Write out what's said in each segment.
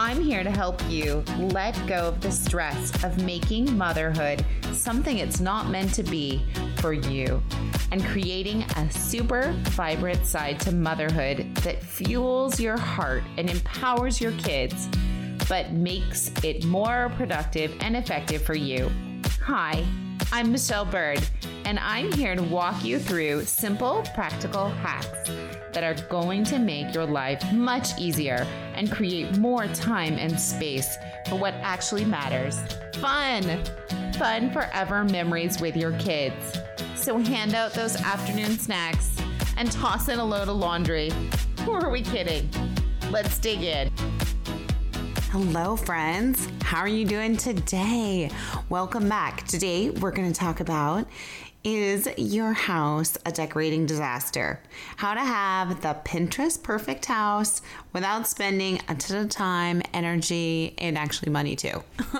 I'm here to help you let go of the stress of making motherhood something it's not meant to be for you and creating a super vibrant side to motherhood that fuels your heart and empowers your kids, but makes it more productive and effective for you. Hi, I'm Michelle Bird, and I'm here to walk you through simple, practical hacks that are going to make your life much easier and create more time and space for what actually matters. Fun! Fun forever memories with your kids. So hand out those afternoon snacks and toss in a load of laundry. Who are we kidding? Let's dig in. Hello, friends. How are you doing today? Welcome back. Today, we're going to talk about is your house a decorating disaster? How to have the Pinterest perfect house without spending a ton of time, energy, and actually money too.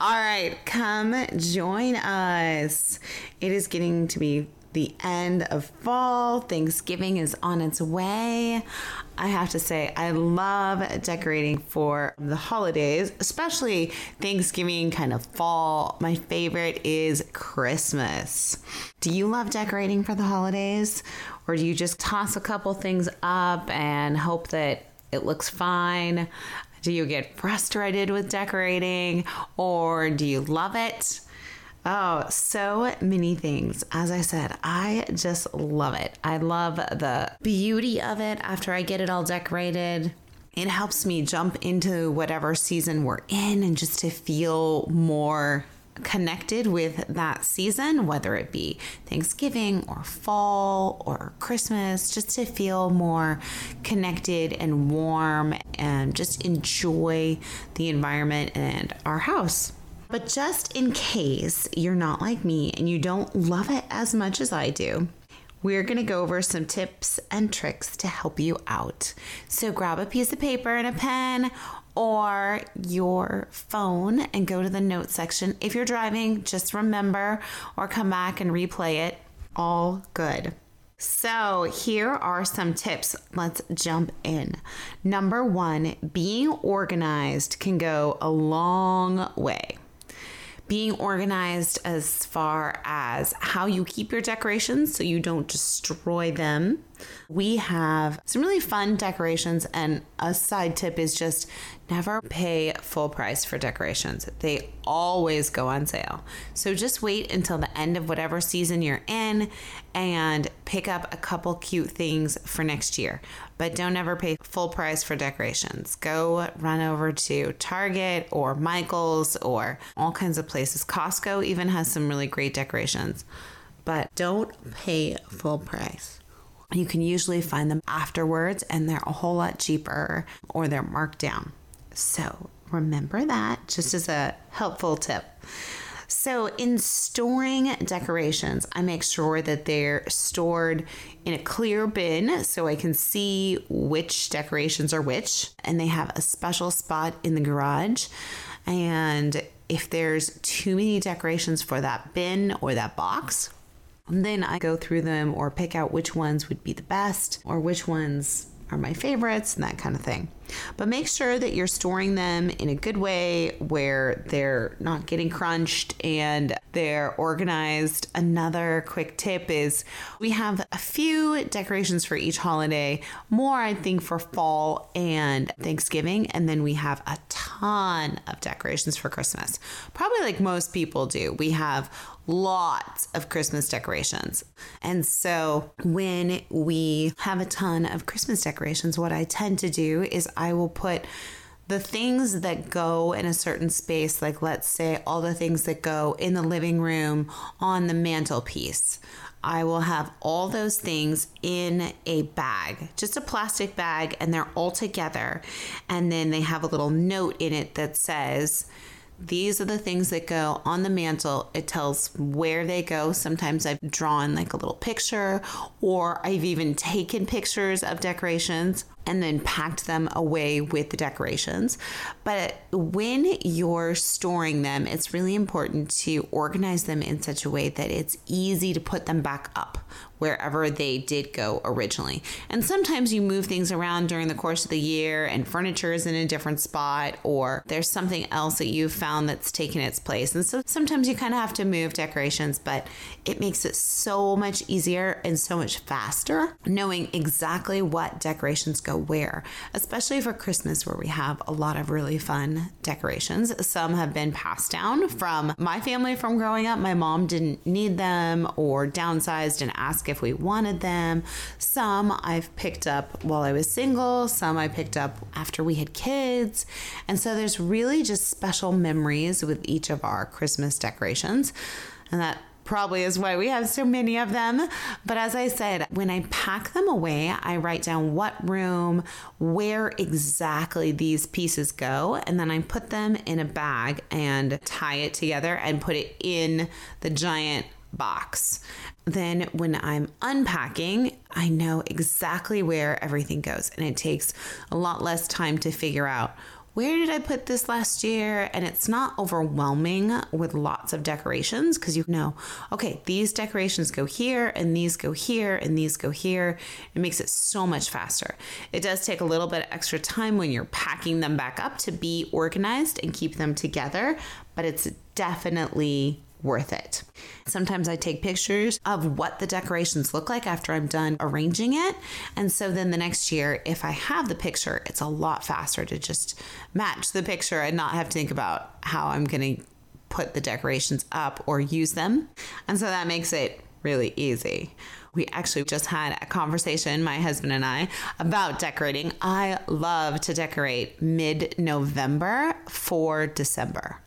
All right, come join us. It is getting to be the end of fall. Thanksgiving is on its way. I have to say, I love decorating for the holidays, especially Thanksgiving, kind of fall. My favorite is Christmas. Do you love decorating for the holidays? Or do you just toss a couple things up and hope that it looks fine? Do you get frustrated with decorating or do you love it? Oh, so many things. As I said, I just love it. I love the beauty of it after I get it all decorated. It helps me jump into whatever season we're in and just to feel more connected with that season, whether it be Thanksgiving or fall or Christmas, just to feel more connected and warm and just enjoy the environment and our house. But just in case you're not like me and you don't love it as much as I do, we're going to go over some tips and tricks to help you out. So grab a piece of paper and a pen or your phone and go to the notes section. If you're driving, just remember or come back and replay it. All good. So, here are some tips. Let's jump in. Number one, being organized can go a long way being organized as far as how you keep your decorations so you don't destroy them. We have some really fun decorations, and a side tip is just never pay full price for decorations. They always go on sale. So just wait until the end of whatever season you're in and pick up a couple cute things for next year. But don't ever pay full price for decorations. Go run over to Target or Michael's or all kinds of places. Costco even has some really great decorations. But don't pay full price. You can usually find them afterwards and they're a whole lot cheaper or they're marked down. So remember that just as a helpful tip. So, in storing decorations, I make sure that they're stored in a clear bin so I can see which decorations are which, and they have a special spot in the garage. And if there's too many decorations for that bin or that box, then I go through them or pick out which ones would be the best or which ones are my favorites and that kind of thing. But make sure that you're storing them in a good way where they're not getting crunched and they're organized. Another quick tip is we have a few decorations for each holiday, more I think for fall and Thanksgiving, and then we have a ton of decorations for Christmas. Probably like most people do. We have lots of Christmas decorations. And so when we have a ton of Christmas decorations, what I tend to do is I will put the things that go in a certain space, like let's say all the things that go in the living room on the mantelpiece. I will have all those things in a bag, just a plastic bag, and they're all together. And then they have a little note in it that says, these are the things that go on the mantle. It tells where they go. Sometimes I've drawn like a little picture, or I've even taken pictures of decorations and then packed them away with the decorations. But when you're storing them, it's really important to organize them in such a way that it's easy to put them back up wherever they did go originally. And sometimes you move things around during the course of the year and furniture is in a different spot or there's something else that you've found that's taken its place. And so sometimes you kind of have to move decorations, but it makes it so much easier and so much faster knowing exactly what decorations go where, especially for Christmas where we have a lot of really fun decorations. Some have been passed down from my family from growing up. My mom didn't need them or downsized and asked if we wanted them. Some I've picked up while I was single, some I picked up after we had kids. And so there's really just special memories with each of our Christmas decorations. And that probably is why we have so many of them. But as I said, when I pack them away, I write down what room, where exactly these pieces go, and then I put them in a bag and tie it together and put it in the giant box. Then, when I'm unpacking, I know exactly where everything goes, and it takes a lot less time to figure out where did I put this last year? And it's not overwhelming with lots of decorations because you know, okay, these decorations go here and these go here and these go here. It makes it so much faster. It does take a little bit extra time when you're packing them back up to be organized and keep them together, but it's definitely worth it. Sometimes I take pictures of what the decorations look like after I'm done arranging it. And so then the next year, if I have the picture, it's a lot faster to just match the picture and not have to think about how I'm going to put the decorations up or use them. And so that makes it really easy. We actually just had a conversation, my husband and I, about decorating. I love to decorate mid November for December.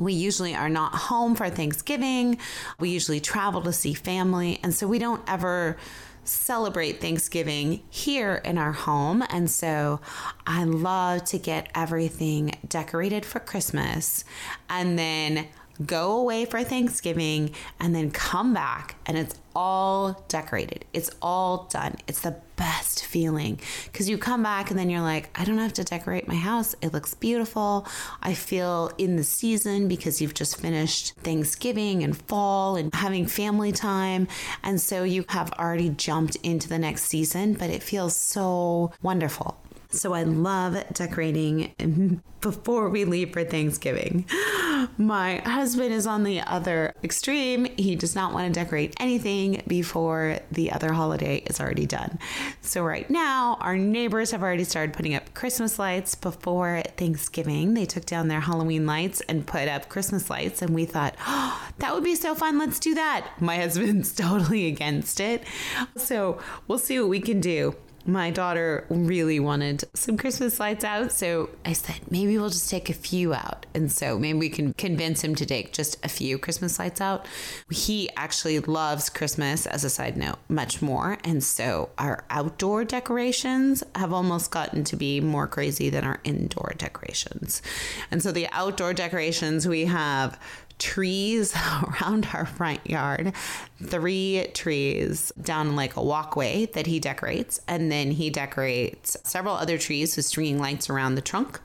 We usually are not home for Thanksgiving. We usually travel to see family. And so we don't ever celebrate Thanksgiving here in our home. And so I love to get everything decorated for Christmas and then go away for Thanksgiving and then come back and it's all decorated. It's all done. It's the best feeling because you come back and then you're like, I don't have to decorate my house. It looks beautiful. I feel in the season because you've just finished Thanksgiving and fall and having family time. And so you have already jumped into the next season, but it feels so wonderful. So I love decorating before we leave for Thanksgiving. My husband is on the other extreme. He does not want to decorate anything before the other holiday is already done. So, right now, our neighbors have already started putting up Christmas lights before Thanksgiving. They took down their Halloween lights and put up Christmas lights, and we thought, oh, that would be so fun. Let's do that. My husband's totally against it. So, we'll see what we can do my daughter really wanted some Christmas lights out. So I said, maybe we'll just take a few out. And so maybe we can convince him to take just a few Christmas lights out. He actually loves Christmas, as a side note, much more. And so our outdoor decorations have almost gotten to be more crazy than our indoor decorations. And so the outdoor decorations, we have trees around our front yard, three trees down like a walkway that he decorates. And then he decorates several other trees with stringing lights around the trunk.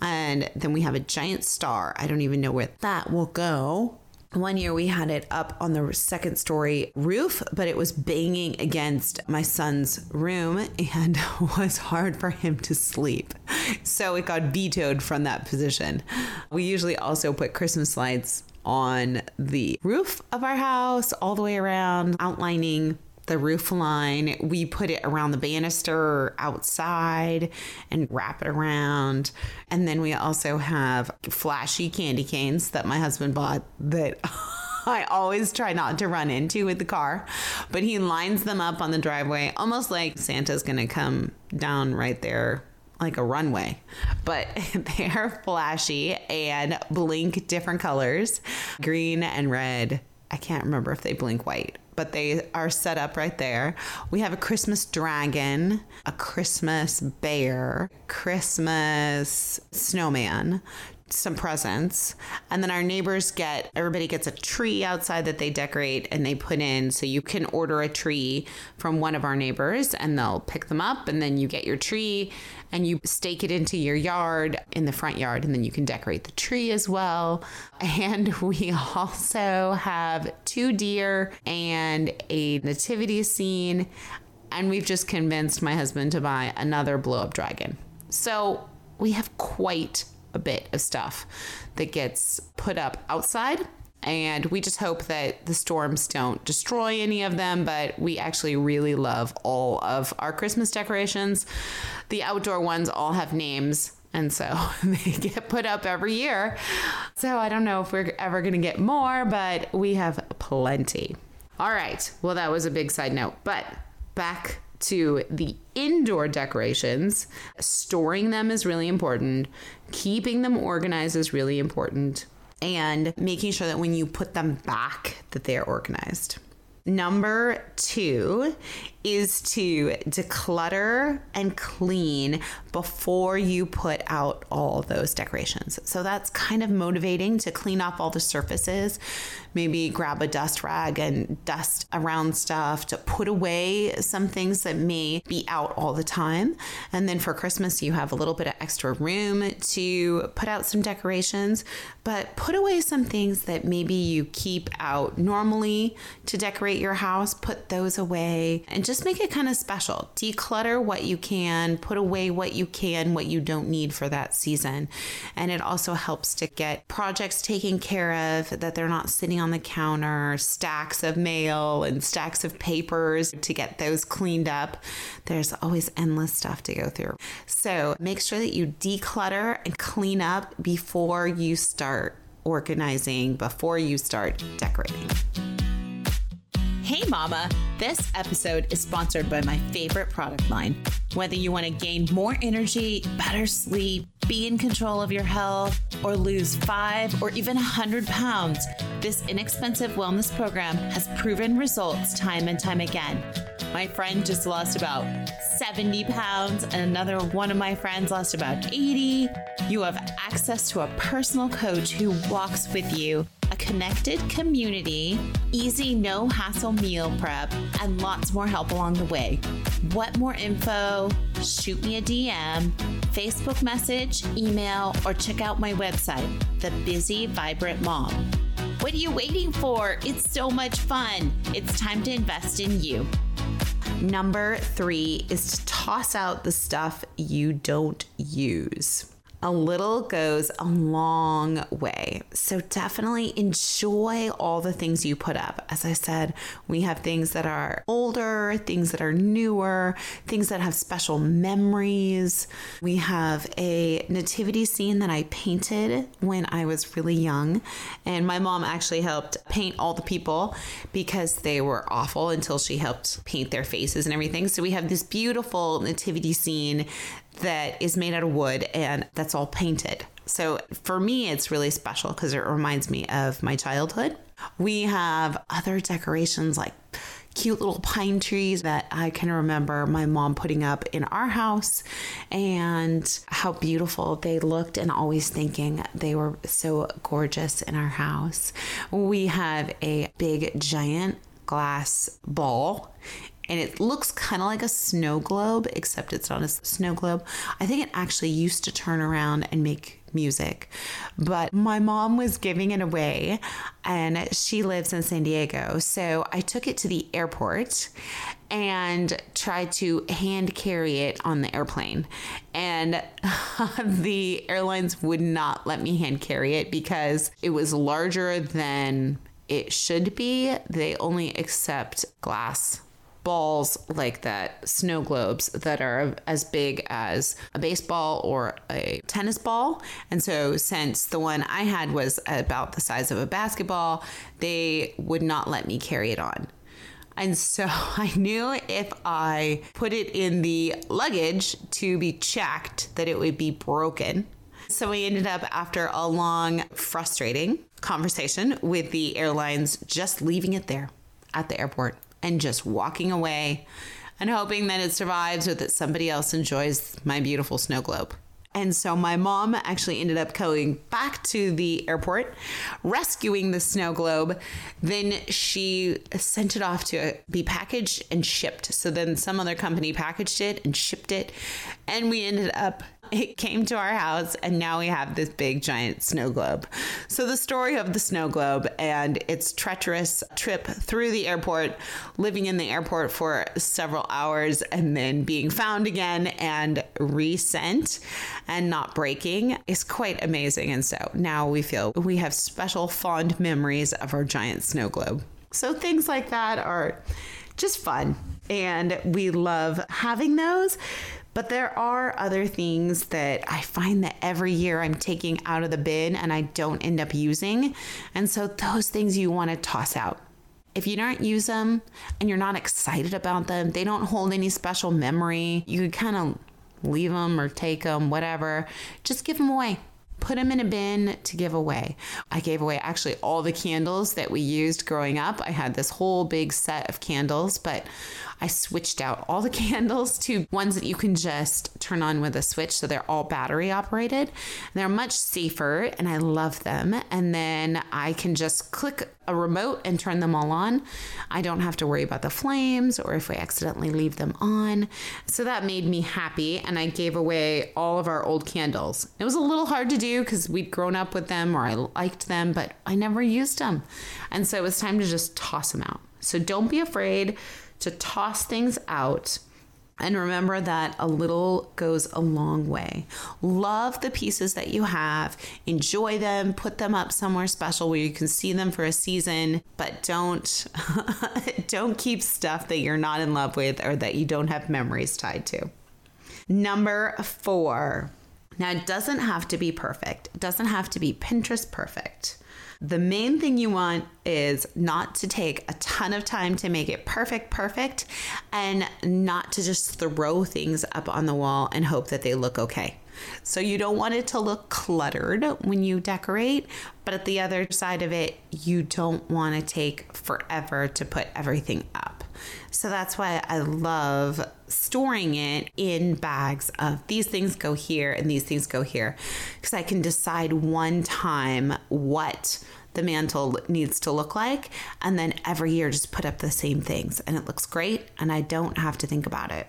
And then we have a giant star. I don't even know where that will go. One year we had it up on the second story roof, but it was banging against my son's room and was hard for him to sleep. So it got vetoed from that position. We usually also put Christmas lights on the roof of our house, all the way around, outlining the roof line. We put it around the banister outside and wrap it around. And then we also have flashy candy canes that my husband bought that. I always try not to run into with the car, but he lines them up on the driveway almost like Santa's gonna come down right there like a runway, but they are flashy and blink different colors green and red. I can't remember if they blink white, but they are set up right there. We have a Christmas dragon, a Christmas bear, Christmas snowman, some presents. And then our neighbors get, everybody gets a tree outside that they decorate and they put in. So you can order a tree from one of our neighbors and they'll pick them up. And then you get your tree and you stake it into your yard in the front yard. And then you can decorate the tree as well. And we also have two deer and a nativity scene. And we've just convinced my husband to buy another blow up dragon. So we have quite a bit of stuff that gets put up outside. And we just hope that the storms don't destroy any of them, but we actually really love all of our Christmas decorations. The outdoor ones all have names, and so they get put up every year. So I don't know if we're ever going to get more, but we have plenty. All right. Well, that was a big side note, but back to the indoor decorations. Storing them is really important, keeping them organized is really important, and making sure that when you put them back that they're organized. Number two is to declutter and clean before you put out all those decorations. So that's kind of motivating to clean up all the surfaces. Maybe grab a dust rag and dust around stuff to put away some things that may be out all the time. And then for Christmas, you have a little bit of extra room to put out some decorations, but put away some things that maybe you keep out normally to decorate your house. Put those away and just make it kind of special. Declutter what you can, put away what you can, what you don't need for that season. And it also helps to get projects taken care of, that they're not sitting on the counter, stacks of mail and stacks of papers to get those cleaned up. There's always endless stuff to go through. So make sure that you declutter and clean up before you start organizing, before you start decorating. Hey, Mama! This episode is sponsored by my favorite product line. Whether you want to gain more energy, better sleep, be in control of your health, or lose five or even 100 pounds, this inexpensive wellness program has proven results time and time again. My friend just lost about 70 pounds, and another one of my friends lost about 80. You have access to a personal coach who walks with you connected community, easy, no hassle meal prep, and lots more help along the way. What more info? Shoot me a DM, Facebook message, email, or check out my website, The Busy Vibrant Mom. What are you waiting for? It's so much fun. It's time to invest in you. Number three is to toss out the stuff you don't use a little goes a long way. So definitely enjoy all the things you put up. As I said, we have things that are older, things that are newer, things that have special memories. We have a nativity scene that I painted when I was really young, and my mom actually helped paint all the people because they were awful until she helped paint their faces and everything. So we have this beautiful nativity scene that is made out of wood and that's all painted. So for me, it's really special because it reminds me of my childhood. We have other decorations like cute little pine trees that I can remember my mom putting up in our house and how beautiful they looked, and always thinking they were so gorgeous in our house. We have a big, giant glass ball and it looks kind of like a snow globe, except it's not a snow globe. I think it actually used to turn around and make music, but my mom was giving it away and she lives in San Diego. So I took it to the airport and tried to hand carry it on the airplane. And the airlines would not let me hand carry it because it was larger than it should be. They only accept glass balls like that, snow globes that are as big as a baseball or a tennis ball. And so, since the one I had was about the size of a basketball, they would not let me carry it on. And so I knew if I put it in the luggage to be checked that it would be broken. So we ended up after a long, frustrating conversation with the airlines just leaving it there at the airport and just walking away and hoping that it survives or that somebody else enjoys my beautiful snow globe. And so my mom actually ended up going back to the airport, rescuing the snow globe. Then she sent it off to be packaged and shipped. So then some other company packaged it and shipped it. And we ended up it came to our house and now we have this big giant snow globe. So the story of the snow globe and its treacherous trip through the airport, living in the airport for several hours and then being found again and resent and not breaking is quite amazing. And so now we feel we have special fond memories of our giant snow globe. So things like that are just fun and we love having those but there are other things that I find that every year I'm taking out of the bin and I don't end up using. And so those things you want to toss out. If you don't use them and you're not excited about them, they don't hold any special memory. You could kind of leave them or take them, whatever. Just give them away put them in a bin to give away. I gave away actually all the candles that we used growing up. I had this whole big set of candles, but I switched out all the candles to ones that you can just turn on with a switch. So they're all battery operated. They're much safer and I love them. And then I can just click a remote and turn them all on. I don't have to worry about the flames or if we accidentally leave them on. So that made me happy. And I gave away all of our old candles. It was a little hard to do because we'd grown up with them or I liked them, but I never used them. And so it was time to just toss them out. So don't be afraid to toss things out. And remember that a little goes a long way. Love the pieces that you have, enjoy them, put them up somewhere special where you can see them for a season, but don't don't keep stuff that you're not in love with or that you don't have memories tied to. Number 4. Now it doesn't have to be perfect. It doesn't have to be Pinterest perfect. The main thing you want is not to take a ton of time to make it perfect, perfect, and not to just throw things up on the wall and hope that they look okay. So you don't want it to look cluttered when you decorate, but at the other side of it, you don't want to take forever to put everything up. So that's why I love storing it in bags of these things go here and these things go here because I can decide one time what the mantle needs to look like and then every year just put up the same things and it looks great and I don't have to think about it.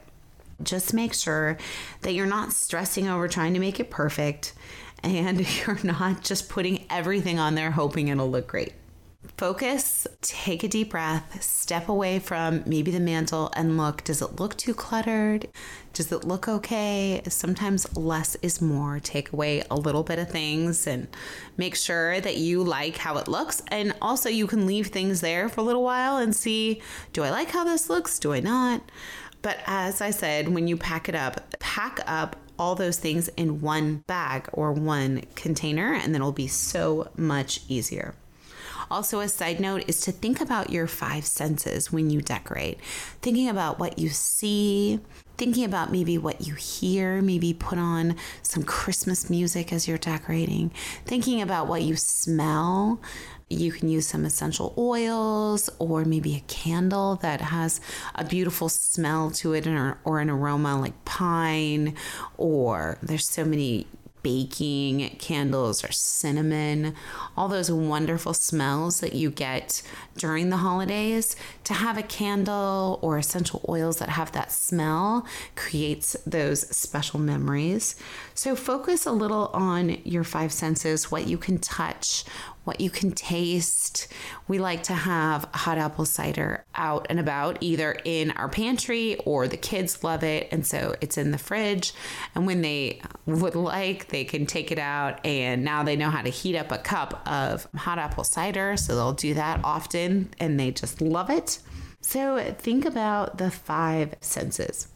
Just make sure that you're not stressing over trying to make it perfect and you're not just putting everything on there hoping it'll look great focus, take a deep breath, step away from maybe the mantle and look does it look too cluttered? Does it look okay? Sometimes less is more. Take away a little bit of things and make sure that you like how it looks. And also, you can leave things there for a little while and see do I like how this looks? Do I not? But as I said, when you pack it up, pack up all those things in one bag or one container, and then it'll be so much easier. Also, a side note is to think about your five senses when you decorate. Thinking about what you see, thinking about maybe what you hear, maybe put on some Christmas music as you're decorating, thinking about what you smell. You can use some essential oils or maybe a candle that has a beautiful smell to it or, or an aroma like pine, or there's so many baking candles or cinnamon, all those wonderful smells that you get during the holidays. To have a candle or essential oils that have that smell creates those special memories. So focus a little on your five senses, what you can touch, what you can taste. We like to have hot apple cider out and about, either in our pantry or the kids love it. And so it's in the fridge. And when they would like, they can take it out. And now they know how to heat up a cup of hot apple cider. So they'll do that often and they just love it. So think about the five senses.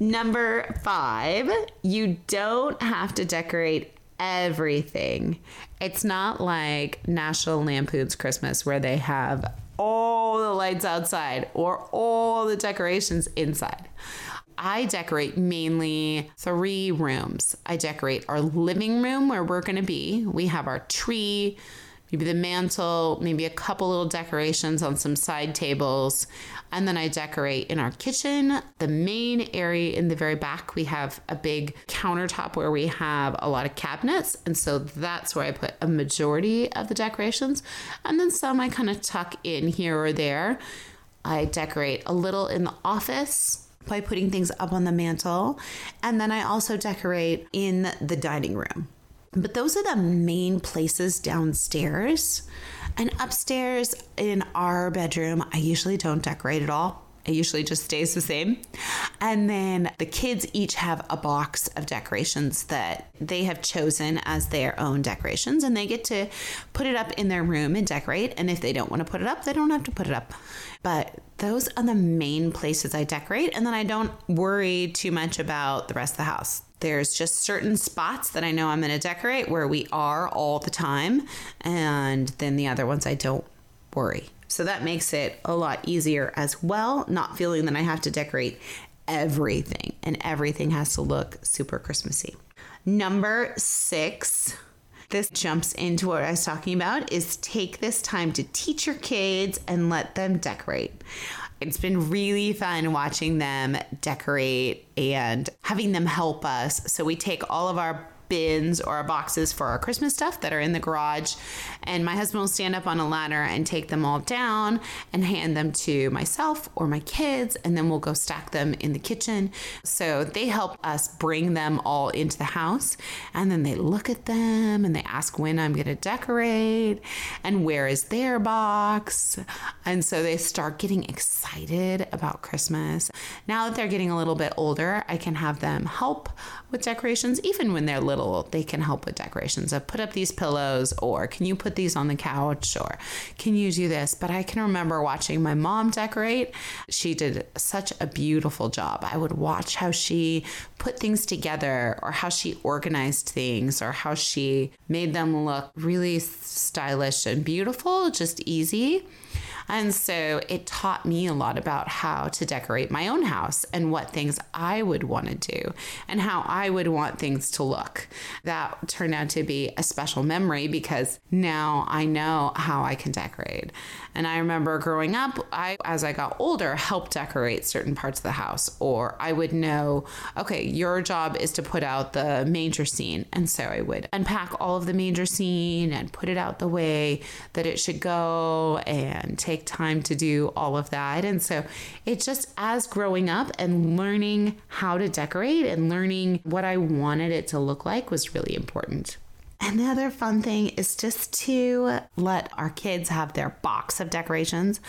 Number five, you don't have to decorate everything. It's not like National Lampoon's Christmas where they have all the lights outside or all the decorations inside. I decorate mainly three rooms. I decorate our living room where we're going to be. We have our tree, maybe the mantle, maybe a couple little decorations on some side tables. And then I decorate in our kitchen. The main area in the very back, we have a big countertop where we have a lot of cabinets. And so that's where I put a majority of the decorations. And then some I kind of tuck in here or there. I decorate a little in the office by putting things up on the mantle. And then I also decorate in the dining room. But those are the main places downstairs. And upstairs in our bedroom, I usually don't decorate at all. It usually just stays the same. And then the kids each have a box of decorations that they have chosen as their own decorations, and they get to put it up in their room and decorate. And if they don't want to put it up, they don't have to put it up. But those are the main places I decorate, and then I don't worry too much about the rest of the house. There's just certain spots that I know I'm going to decorate where we are all the time, and then the other ones I don't worry. So that makes it a lot easier as well, not feeling that I have to decorate everything and everything has to look super Christmassy. Number six, this jumps into what I was talking about, is take this time to teach your kids and let them decorate. It's been really fun watching them decorate and having them help us. So we take all of our bins or boxes for our Christmas stuff that are in the garage. And my husband will stand up on a ladder and take them all down and hand them to myself or my kids. And then we'll go stack them in the kitchen. So they help us bring them all into the house. And then they look at them and they ask when I'm going to decorate and where is their box. And so they start getting excited about Christmas. Now that they're getting a little bit older, I can have them help with decorations, even when they're little little, they can help with decorations of put up these pillows or can you put these on the couch or can you do this? But I can remember watching my mom decorate. She did such a beautiful job. I would watch how she put things together or how she organized things or how she made them look really stylish and beautiful, just easy. And so it taught me a lot about how to decorate my own house and what things I would want to do and how I would want things to look. That turned out to be a special memory because now I know how I can decorate. And I remember growing up, I, as I got older, helped decorate certain parts of the house, or I would know, okay, your job is to put out the manger scene. And so I would unpack all of the manger scene and put it out the way that it should go and take time to do all of that. And so it just, as growing up and learning how to decorate and learning what I wanted it to look like was really important. Another fun thing is just to let our kids have their box of decorations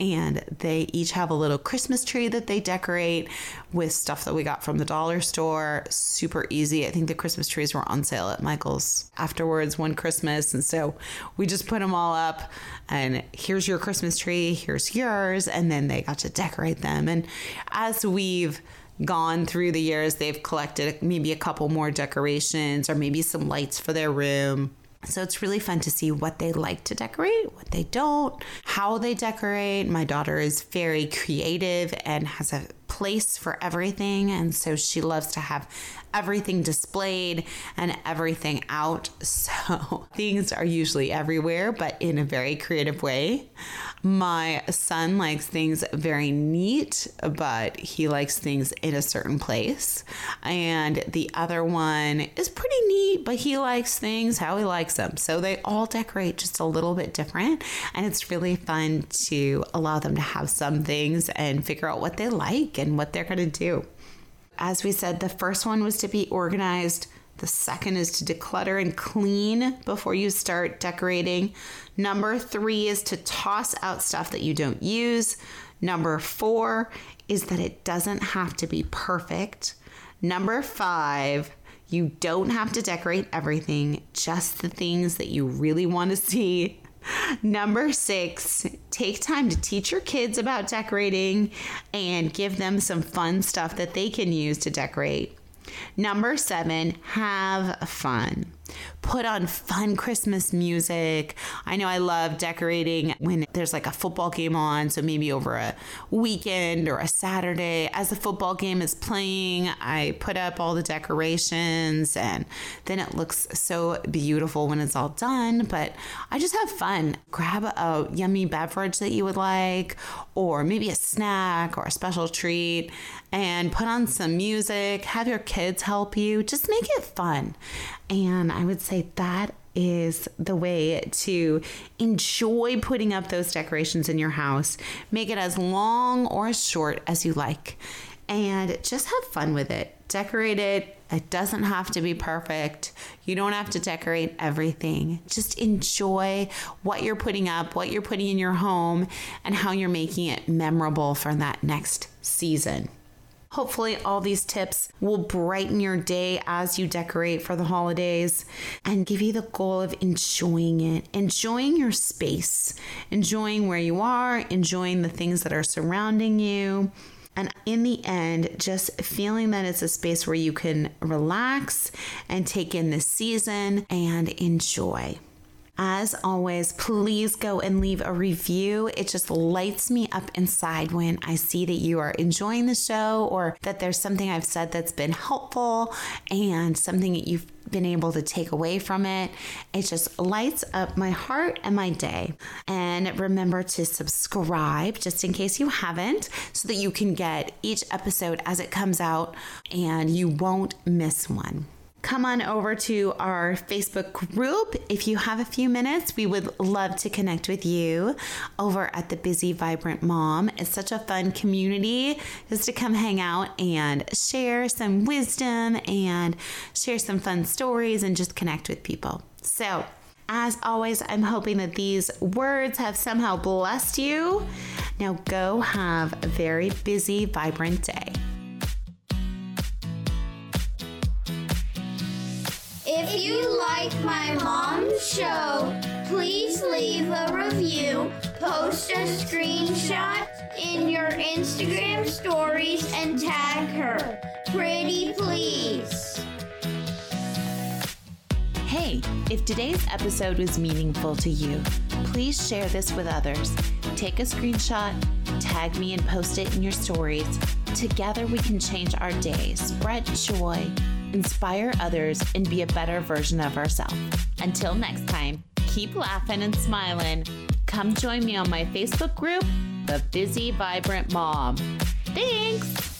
and they each have a little Christmas tree that they decorate with stuff that we got from the dollar store. Super easy. I think the Christmas trees were on sale at Michael's afterwards one Christmas. And so we just put them all up and here's your Christmas tree, here's yours. And then they got to decorate them. And as we've gone through the years, they've collected maybe a couple more decorations or maybe some lights for their room. So it's really fun to see what they like to decorate, what they don't, how they decorate. My daughter is very creative and has a place for everything. And so she loves to have everything displayed and everything out. So things are usually everywhere, but in a very creative way. My son likes things very neat, but he likes things in a certain place. And the other one is pretty neat, but he likes things how he likes them. So they all decorate just a little bit different. And it's really fun to allow them to have some things and figure out what they like and what they're going to do. As we said, the first one was to be organized. The second is to declutter and clean before you start decorating. Number three is to toss out stuff that you don't use. Number four is that it doesn't have to be perfect. Number five, you don't have to decorate everything, just the things that you really want to see. Number six, take time to teach your kids about decorating and give them some fun stuff that they can use to decorate. Number seven, have fun. Put on fun Christmas music. I know I love decorating when there's like a football game on, so maybe over a weekend or a Saturday as the football game is playing, I put up all the decorations and then it looks so beautiful when it's all done, but I just have fun. Grab a yummy beverage that you would like or maybe a snack or a special treat and put on some music, have your kids help you, just make it fun. And I would say that is the way to enjoy putting up those decorations in your house. Make it as long or as short as you like. And just have fun with it. Decorate it. It doesn't have to be perfect. You don't have to decorate everything. Just enjoy what you're putting up, what you're putting in your home, and how you're making it memorable for that next season. Hopefully, all these tips will brighten your day as you decorate for the holidays and give you the goal of enjoying it, enjoying your space, enjoying where you are, enjoying the things that are surrounding you. And in the end, just feeling that it's a space where you can relax and take in the season and enjoy. As always, please go and leave a review. It just lights me up inside when I see that you are enjoying the show or that there's something I've said that's been helpful and something that you've been able to take away from it. It just lights up my heart and my day. And remember to subscribe just in case you haven't so that you can get each episode as it comes out and you won't miss one come on over to our Facebook group. If you have a few minutes, we would love to connect with you over at the Busy Vibrant Mom. It's such a fun community just to come hang out and share some wisdom and share some fun stories and just connect with people. So, as always, I'm hoping that these words have somehow blessed you. Now go have a very busy, vibrant day. If you like my mom's show, please leave a review, post a screenshot in your Instagram stories, and tag her. Pretty please. Hey, if today's episode was meaningful to you, please share this with others. Take a screenshot, tag me, and post it in your stories. Together, we can change our day, spread joy, inspire others, and be a better version of ourselves. Until next time, keep laughing and smiling. Come join me on my Facebook group, The Busy Vibrant Mom. Thanks.